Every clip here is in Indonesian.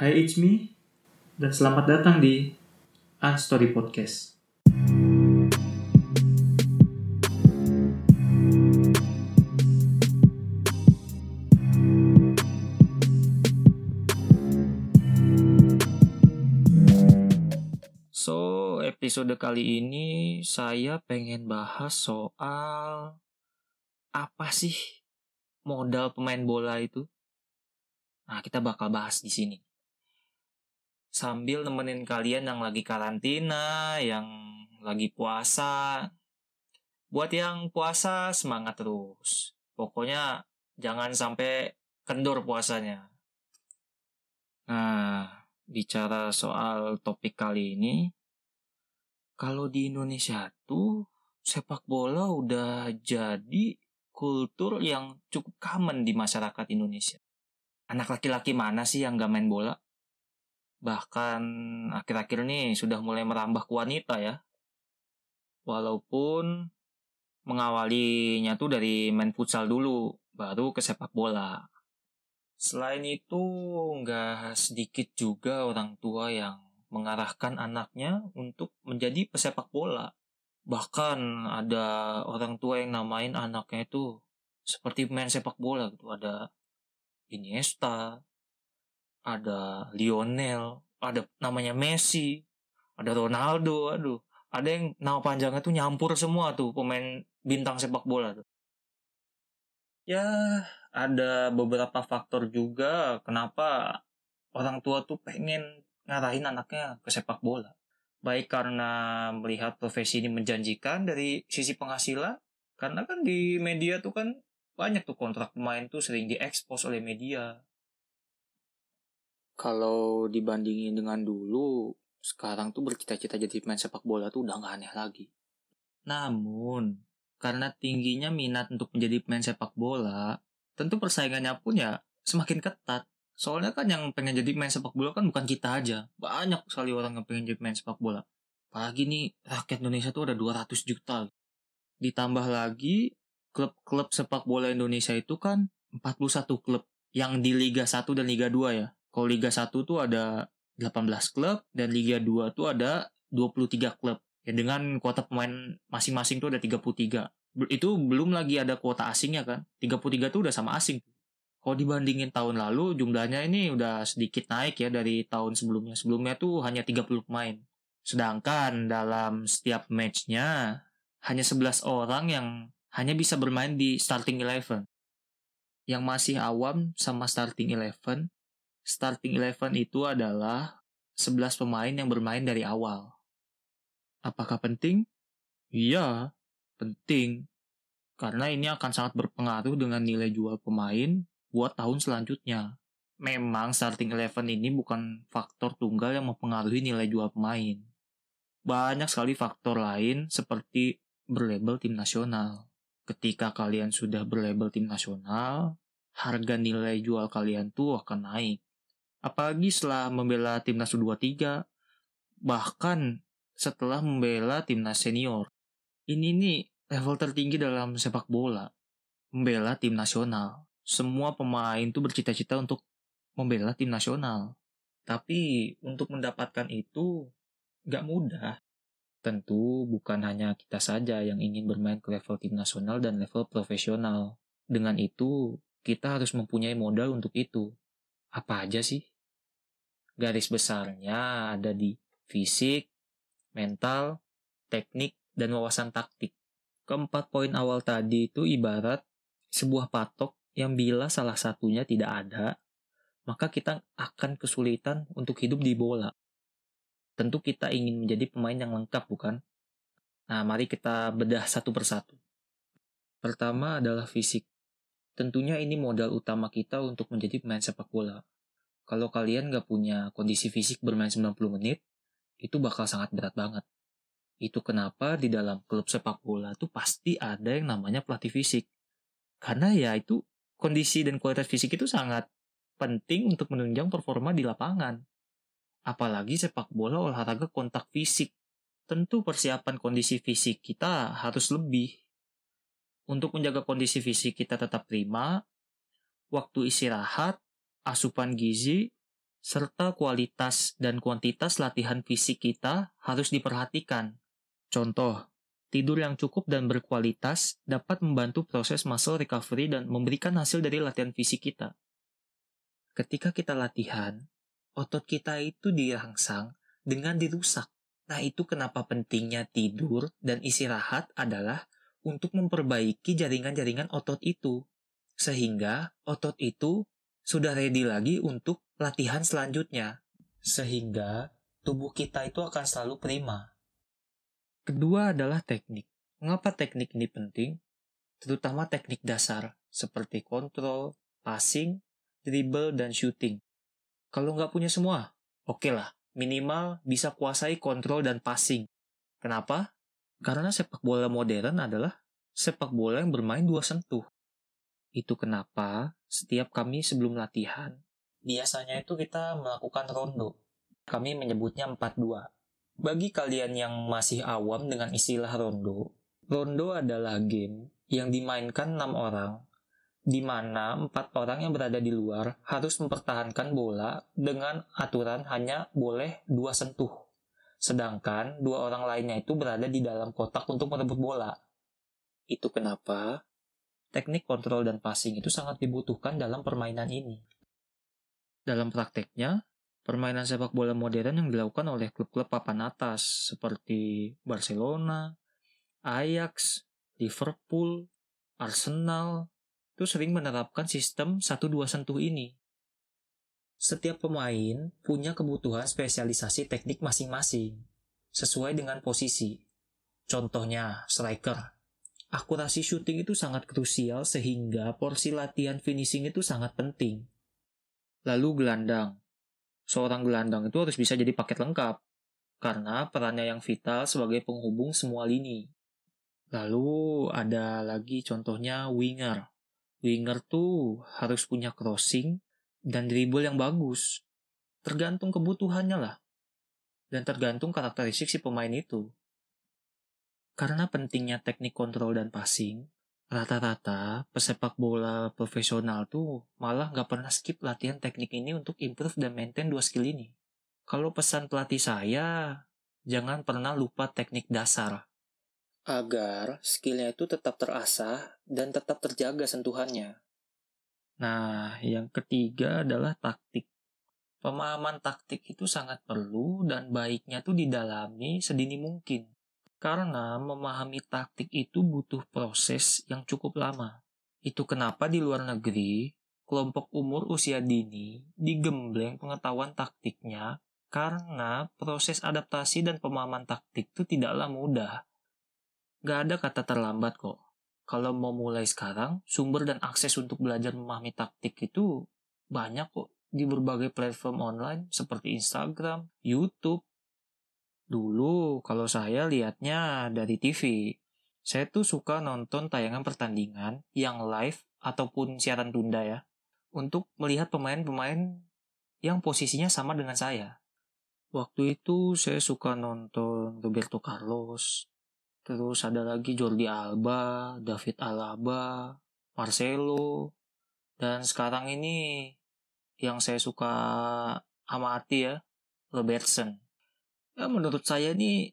Hai it's me dan selamat datang di Unstory Podcast. So, episode kali ini saya pengen bahas soal apa sih modal pemain bola itu? Nah, kita bakal bahas di sini. Sambil nemenin kalian yang lagi karantina, yang lagi puasa. Buat yang puasa, semangat terus. Pokoknya jangan sampai kendor puasanya. Nah, bicara soal topik kali ini, kalau di Indonesia tuh sepak bola udah jadi kultur yang cukup common di masyarakat Indonesia. Anak laki-laki mana sih yang gak main bola? Bahkan akhir-akhir ini sudah mulai merambah ke wanita ya. Walaupun mengawalinya tuh dari main futsal dulu, baru ke sepak bola. Selain itu, nggak sedikit juga orang tua yang mengarahkan anaknya untuk menjadi pesepak bola. Bahkan ada orang tua yang namain anaknya itu seperti pemain sepak bola gitu. Ada Iniesta, ada Lionel, ada namanya Messi, ada Ronaldo, aduh. Ada yang nama panjangnya tuh nyampur semua tuh pemain bintang sepak bola tuh. Ya, ada beberapa faktor juga kenapa orang tua tuh pengen ngarahin anaknya ke sepak bola. Baik karena melihat profesi ini menjanjikan dari sisi penghasilan, karena kan di media tuh kan banyak tuh kontrak pemain tuh sering diekspos oleh media. Kalau dibandingin dengan dulu, sekarang tuh bercita-cita jadi pemain sepak bola tuh udah gak aneh lagi. Namun, karena tingginya minat untuk menjadi pemain sepak bola, tentu persaingannya pun ya semakin ketat. Soalnya kan yang pengen jadi pemain sepak bola kan bukan kita aja. Banyak sekali orang yang pengen jadi pemain sepak bola. Apalagi nih rakyat Indonesia tuh ada 200 juta. Ditambah lagi klub-klub sepak bola Indonesia itu kan 41 klub yang di Liga 1 dan Liga 2 ya. Kalau Liga 1 tuh ada 18 klub dan Liga 2 tuh ada 23 klub. Ya dengan kuota pemain masing-masing tuh ada 33. Itu belum lagi ada kuota asingnya kan. 33 tuh udah sama asing. Kalau dibandingin tahun lalu jumlahnya ini udah sedikit naik ya dari tahun sebelumnya. Sebelumnya tuh hanya 30 pemain. Sedangkan dalam setiap matchnya hanya 11 orang yang hanya bisa bermain di starting eleven. Yang masih awam sama starting eleven, starting eleven itu adalah 11 pemain yang bermain dari awal. Apakah penting? Iya, penting. Karena ini akan sangat berpengaruh dengan nilai jual pemain buat tahun selanjutnya. Memang starting eleven ini bukan faktor tunggal yang mempengaruhi nilai jual pemain. Banyak sekali faktor lain seperti berlabel tim nasional. Ketika kalian sudah berlabel tim nasional, harga nilai jual kalian tuh akan naik. Apalagi setelah membela timnas U23, bahkan setelah membela timnas senior. Ini nih level tertinggi dalam sepak bola. Membela tim nasional. Semua pemain tuh bercita-cita untuk membela tim nasional. Tapi untuk mendapatkan itu gak mudah. Tentu bukan hanya kita saja yang ingin bermain ke level tim nasional dan level profesional. Dengan itu, kita harus mempunyai modal untuk itu. Apa aja sih? Garis besarnya ada di fisik, mental, teknik, dan wawasan taktik. Keempat poin awal tadi itu ibarat sebuah patok yang bila salah satunya tidak ada, maka kita akan kesulitan untuk hidup di bola. Tentu kita ingin menjadi pemain yang lengkap, bukan? Nah, mari kita bedah satu persatu. Pertama adalah fisik. Tentunya ini modal utama kita untuk menjadi pemain sepak bola. Kalau kalian nggak punya kondisi fisik bermain 90 menit, itu bakal sangat berat banget. Itu kenapa di dalam klub sepak bola tuh pasti ada yang namanya pelatih fisik. Karena ya itu kondisi dan kualitas fisik itu sangat penting untuk menunjang performa di lapangan. Apalagi sepak bola olahraga kontak fisik. Tentu persiapan kondisi fisik kita harus lebih. Untuk menjaga kondisi fisik kita tetap prima, waktu istirahat, asupan gizi, serta kualitas dan kuantitas latihan fisik kita harus diperhatikan. Contoh, tidur yang cukup dan berkualitas dapat membantu proses muscle recovery dan memberikan hasil dari latihan fisik kita. Ketika kita latihan, otot kita itu dirangsang dengan dirusak. Nah, itu kenapa pentingnya tidur dan istirahat adalah untuk memperbaiki jaringan-jaringan otot itu. Sehingga otot itu sudah ready lagi untuk latihan selanjutnya. Sehingga tubuh kita itu akan selalu prima. Kedua adalah teknik. Mengapa teknik ini penting? Terutama teknik dasar, seperti kontrol, passing, dribble, dan shooting. Kalau nggak punya semua, oke okay lah, minimal bisa kuasai kontrol dan passing. Kenapa? Karena sepak bola modern adalah sepak bola yang bermain dua sentuh. Itu kenapa setiap kami sebelum latihan, biasanya itu kita melakukan rondo. Kami menyebutnya 4-2. Bagi kalian yang masih awam dengan istilah rondo, rondo adalah game yang dimainkan 6 orang, di mana 4 orang yang berada di luar harus mempertahankan bola dengan aturan hanya boleh dua sentuh. Sedangkan dua orang lainnya itu berada di dalam kotak untuk merebut bola. Itu kenapa teknik kontrol dan passing itu sangat dibutuhkan dalam permainan ini. Dalam prakteknya, permainan sepak bola modern yang dilakukan oleh klub-klub papan atas seperti Barcelona, Ajax, Liverpool, Arsenal, itu sering menerapkan sistem 1-2 sentuh ini. Setiap pemain punya kebutuhan spesialisasi teknik masing-masing, sesuai dengan posisi. Contohnya, striker akurasi syuting itu sangat krusial sehingga porsi latihan finishing itu sangat penting. Lalu gelandang. Seorang gelandang itu harus bisa jadi paket lengkap, karena perannya yang vital sebagai penghubung semua lini. Lalu ada lagi contohnya winger. Winger tuh harus punya crossing dan dribble yang bagus. Tergantung kebutuhannya lah. Dan tergantung karakteristik si pemain itu. Karena pentingnya teknik kontrol dan passing, rata-rata pesepak bola profesional tuh malah nggak pernah skip latihan teknik ini untuk improve dan maintain dua skill ini. Kalau pesan pelatih saya, jangan pernah lupa teknik dasar. Agar skillnya itu tetap terasah dan tetap terjaga sentuhannya. Nah, yang ketiga adalah taktik. Pemahaman taktik itu sangat perlu dan baiknya tuh didalami sedini mungkin. Karena memahami taktik itu butuh proses yang cukup lama. Itu kenapa di luar negeri, kelompok umur usia dini digembleng pengetahuan taktiknya karena proses adaptasi dan pemahaman taktik itu tidaklah mudah. Gak ada kata terlambat kok. Kalau mau mulai sekarang, sumber dan akses untuk belajar memahami taktik itu banyak kok di berbagai platform online seperti Instagram, YouTube, Dulu kalau saya lihatnya dari TV. Saya tuh suka nonton tayangan pertandingan yang live ataupun siaran tunda ya. Untuk melihat pemain-pemain yang posisinya sama dengan saya. Waktu itu saya suka nonton Roberto Carlos. Terus ada lagi Jordi Alba, David Alaba, Marcelo. Dan sekarang ini yang saya suka amati ya, Robertson. Ya, menurut saya ini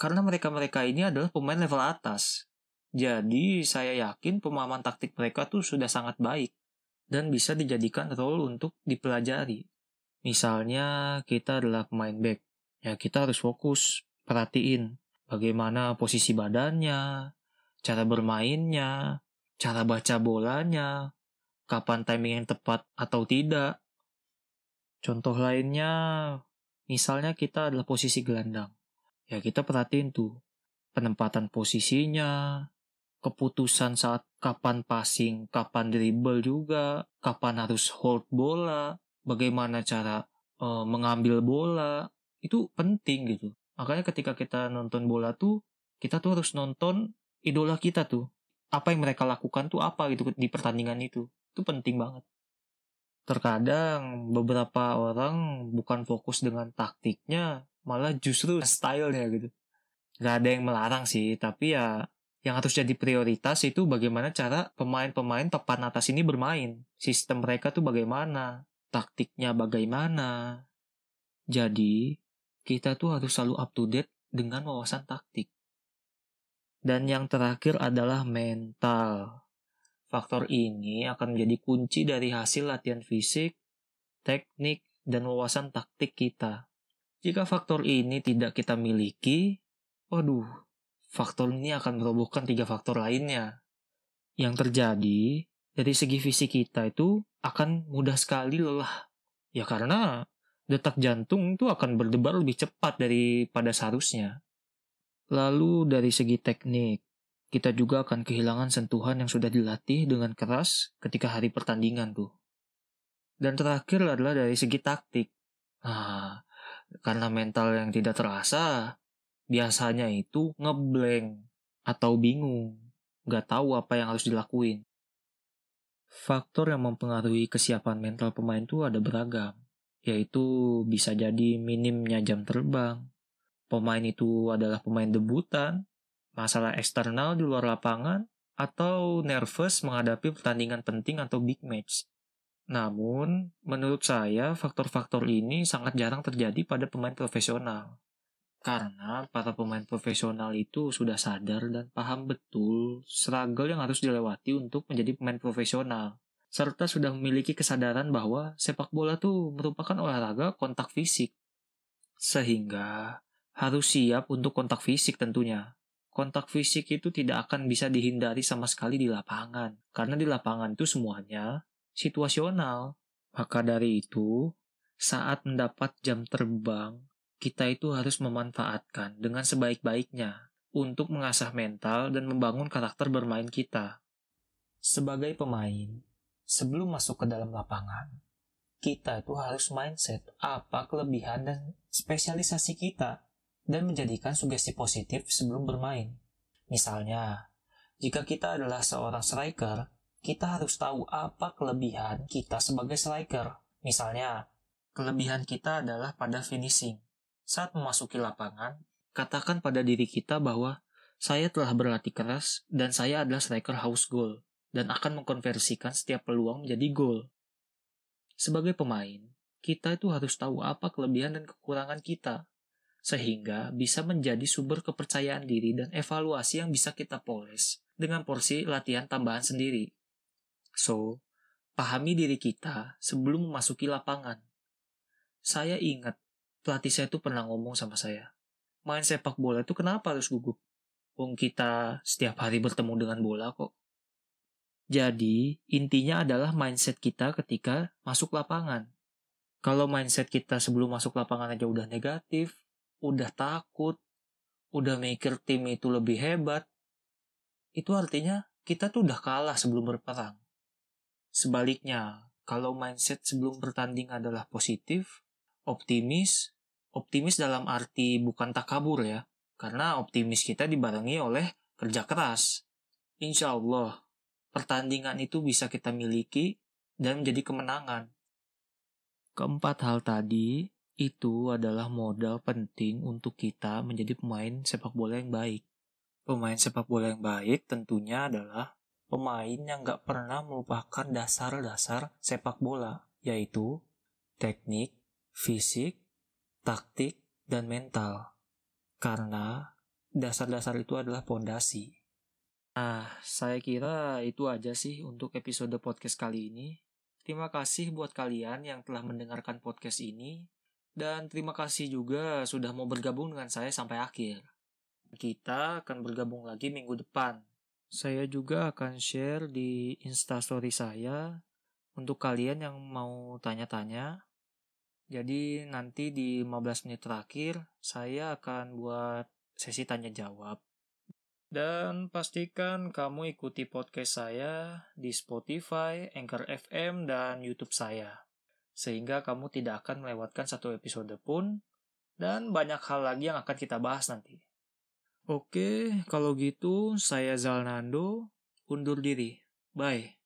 karena mereka-mereka ini adalah pemain level atas. Jadi saya yakin pemahaman taktik mereka tuh sudah sangat baik dan bisa dijadikan role untuk dipelajari. Misalnya kita adalah pemain back, ya kita harus fokus perhatiin bagaimana posisi badannya, cara bermainnya, cara baca bolanya, kapan timing yang tepat atau tidak. Contoh lainnya, Misalnya kita adalah posisi gelandang. Ya kita perhatiin tuh penempatan posisinya, keputusan saat kapan passing, kapan dribble juga, kapan harus hold bola, bagaimana cara uh, mengambil bola, itu penting gitu. Makanya ketika kita nonton bola tuh, kita tuh harus nonton idola kita tuh. Apa yang mereka lakukan tuh apa gitu di pertandingan itu. Itu penting banget terkadang beberapa orang bukan fokus dengan taktiknya malah justru stylenya gitu Gak ada yang melarang sih tapi ya yang harus jadi prioritas itu bagaimana cara pemain-pemain papan atas ini bermain sistem mereka tuh bagaimana taktiknya bagaimana. Jadi, kita tuh harus selalu up to date dengan wawasan taktik. Dan yang terakhir adalah mental. Faktor ini akan menjadi kunci dari hasil latihan fisik, teknik, dan wawasan taktik kita. Jika faktor ini tidak kita miliki, waduh, faktor ini akan merobohkan tiga faktor lainnya. Yang terjadi dari segi fisik kita itu akan mudah sekali lelah. Ya karena detak jantung itu akan berdebar lebih cepat daripada seharusnya. Lalu dari segi teknik, kita juga akan kehilangan sentuhan yang sudah dilatih dengan keras ketika hari pertandingan tuh. Dan terakhir adalah dari segi taktik. Nah, karena mental yang tidak terasa, biasanya itu ngeblank atau bingung, nggak tahu apa yang harus dilakuin. Faktor yang mempengaruhi kesiapan mental pemain itu ada beragam, yaitu bisa jadi minimnya jam terbang, pemain itu adalah pemain debutan, masalah eksternal di luar lapangan, atau nervous menghadapi pertandingan penting atau big match. Namun, menurut saya, faktor-faktor ini sangat jarang terjadi pada pemain profesional. Karena para pemain profesional itu sudah sadar dan paham betul struggle yang harus dilewati untuk menjadi pemain profesional. Serta sudah memiliki kesadaran bahwa sepak bola itu merupakan olahraga kontak fisik. Sehingga harus siap untuk kontak fisik tentunya. Kontak fisik itu tidak akan bisa dihindari sama sekali di lapangan. Karena di lapangan itu semuanya situasional. Maka dari itu, saat mendapat jam terbang kita itu harus memanfaatkan dengan sebaik-baiknya untuk mengasah mental dan membangun karakter bermain kita. Sebagai pemain, sebelum masuk ke dalam lapangan, kita itu harus mindset apa kelebihan dan spesialisasi kita dan menjadikan sugesti positif sebelum bermain. Misalnya, jika kita adalah seorang striker, kita harus tahu apa kelebihan kita sebagai striker. Misalnya, kelebihan kita adalah pada finishing saat memasuki lapangan, katakan pada diri kita bahwa saya telah berlatih keras dan saya adalah striker house goal dan akan mengkonversikan setiap peluang menjadi gol. Sebagai pemain, kita itu harus tahu apa kelebihan dan kekurangan kita, sehingga bisa menjadi sumber kepercayaan diri dan evaluasi yang bisa kita poles dengan porsi latihan tambahan sendiri. So, pahami diri kita sebelum memasuki lapangan. Saya ingat pelatih saya tuh pernah ngomong sama saya, main sepak bola itu kenapa harus gugup? Wong kita setiap hari bertemu dengan bola kok. Jadi, intinya adalah mindset kita ketika masuk lapangan. Kalau mindset kita sebelum masuk lapangan aja udah negatif, udah takut, udah mikir tim itu lebih hebat, itu artinya kita tuh udah kalah sebelum berperang. Sebaliknya, kalau mindset sebelum bertanding adalah positif, optimis, optimis dalam arti bukan takabur ya, karena optimis kita dibarengi oleh kerja keras. Insya Allah, pertandingan itu bisa kita miliki dan menjadi kemenangan. Keempat hal tadi itu adalah modal penting untuk kita menjadi pemain sepak bola yang baik. Pemain sepak bola yang baik tentunya adalah pemain yang gak pernah melupakan dasar-dasar sepak bola, yaitu teknik, fisik, taktik, dan mental. Karena dasar-dasar itu adalah pondasi. Nah, saya kira itu aja sih untuk episode podcast kali ini. Terima kasih buat kalian yang telah mendengarkan podcast ini. Dan terima kasih juga sudah mau bergabung dengan saya sampai akhir. Kita akan bergabung lagi minggu depan. Saya juga akan share di instastory saya untuk kalian yang mau tanya-tanya jadi nanti di 15 menit terakhir saya akan buat sesi tanya jawab. Dan pastikan kamu ikuti podcast saya di Spotify, Anchor FM, dan YouTube saya. Sehingga kamu tidak akan melewatkan satu episode pun, dan banyak hal lagi yang akan kita bahas nanti. Oke, kalau gitu saya Zalnando, undur diri. Bye.